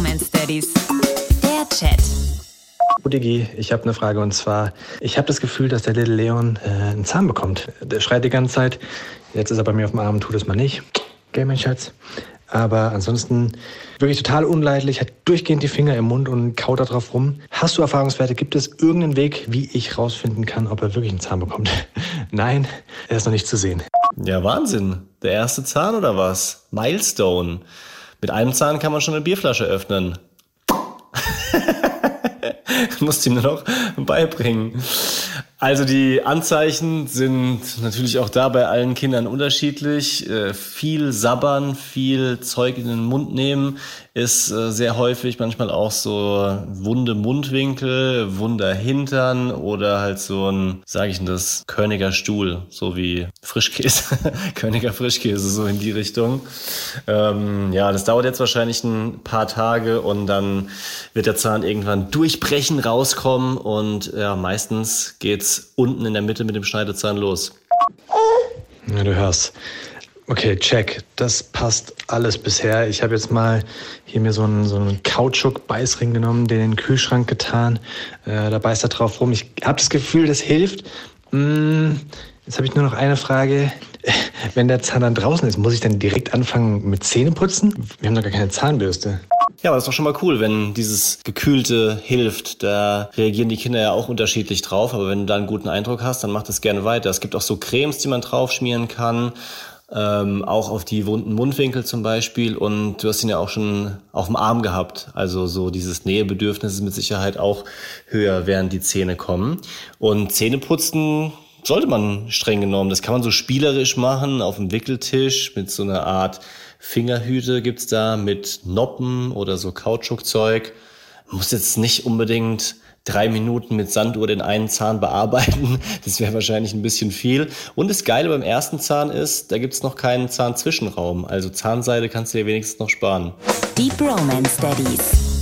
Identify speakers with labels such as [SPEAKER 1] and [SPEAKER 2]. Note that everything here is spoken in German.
[SPEAKER 1] Bromance Daddies. Der Chat.
[SPEAKER 2] Digi, ich habe eine Frage und zwar, ich habe das Gefühl, dass der Little Leon äh, einen Zahn bekommt. Der schreit die ganze Zeit. Jetzt ist er bei mir auf dem Arm, tut es mal nicht. Gell, mein Schatz? Aber ansonsten wirklich total unleidlich, hat durchgehend die Finger im Mund und kaut da drauf rum. Hast du Erfahrungswerte? Gibt es irgendeinen Weg, wie ich rausfinden kann, ob er wirklich einen Zahn bekommt? Nein, er ist noch nicht zu sehen.
[SPEAKER 3] Ja, Wahnsinn. Der erste Zahn oder was? Milestone. Mit einem Zahn kann man schon eine Bierflasche öffnen. Musst ihm nur noch beibringen. Also die Anzeichen sind natürlich auch da bei allen Kindern unterschiedlich. Äh, viel sabbern, viel Zeug in den Mund nehmen ist äh, sehr häufig, manchmal auch so wunde Mundwinkel, wunder Hintern oder halt so ein, sage ich das, Körniger Stuhl, so wie Frischkäse, Körniger Frischkäse, so in die Richtung. Ähm, ja, das dauert jetzt wahrscheinlich ein paar Tage und dann wird der Zahn irgendwann durchbrechen, rauskommen und ja, meistens geht's unten in der Mitte mit dem Schneidezahn los.
[SPEAKER 2] Ja, du hörst. Okay, check. Das passt alles bisher. Ich habe jetzt mal hier mir so einen, so einen Kautschuk-Beißring genommen, den in den Kühlschrank getan. Äh, da beißt er drauf rum. Ich habe das Gefühl, das hilft. Mm, jetzt habe ich nur noch eine Frage. Wenn der Zahn dann draußen ist, muss ich dann direkt anfangen mit Zähneputzen? Wir haben doch gar keine Zahnbürste.
[SPEAKER 3] Ja, aber das ist doch schon mal cool, wenn dieses Gekühlte hilft. Da reagieren die Kinder ja auch unterschiedlich drauf. Aber wenn du da einen guten Eindruck hast, dann mach das gerne weiter. Es gibt auch so Cremes, die man draufschmieren kann ähm, auch auf die wunden Mundwinkel zum Beispiel. Und du hast ihn ja auch schon auf dem Arm gehabt. Also so dieses Nähebedürfnis ist mit Sicherheit auch höher, während die Zähne kommen. Und Zähneputzen sollte man streng genommen. Das kann man so spielerisch machen auf dem Wickeltisch mit so einer Art Fingerhüte gibt's da mit Noppen oder so Kautschukzeug. Muss jetzt nicht unbedingt drei Minuten mit Sanduhr den einen Zahn bearbeiten. Das wäre wahrscheinlich ein bisschen viel. Und das Geile beim ersten Zahn ist, da gibt's noch keinen Zahnzwischenraum. Also Zahnseide kannst du dir wenigstens noch sparen.
[SPEAKER 1] Deep Romance Daddies.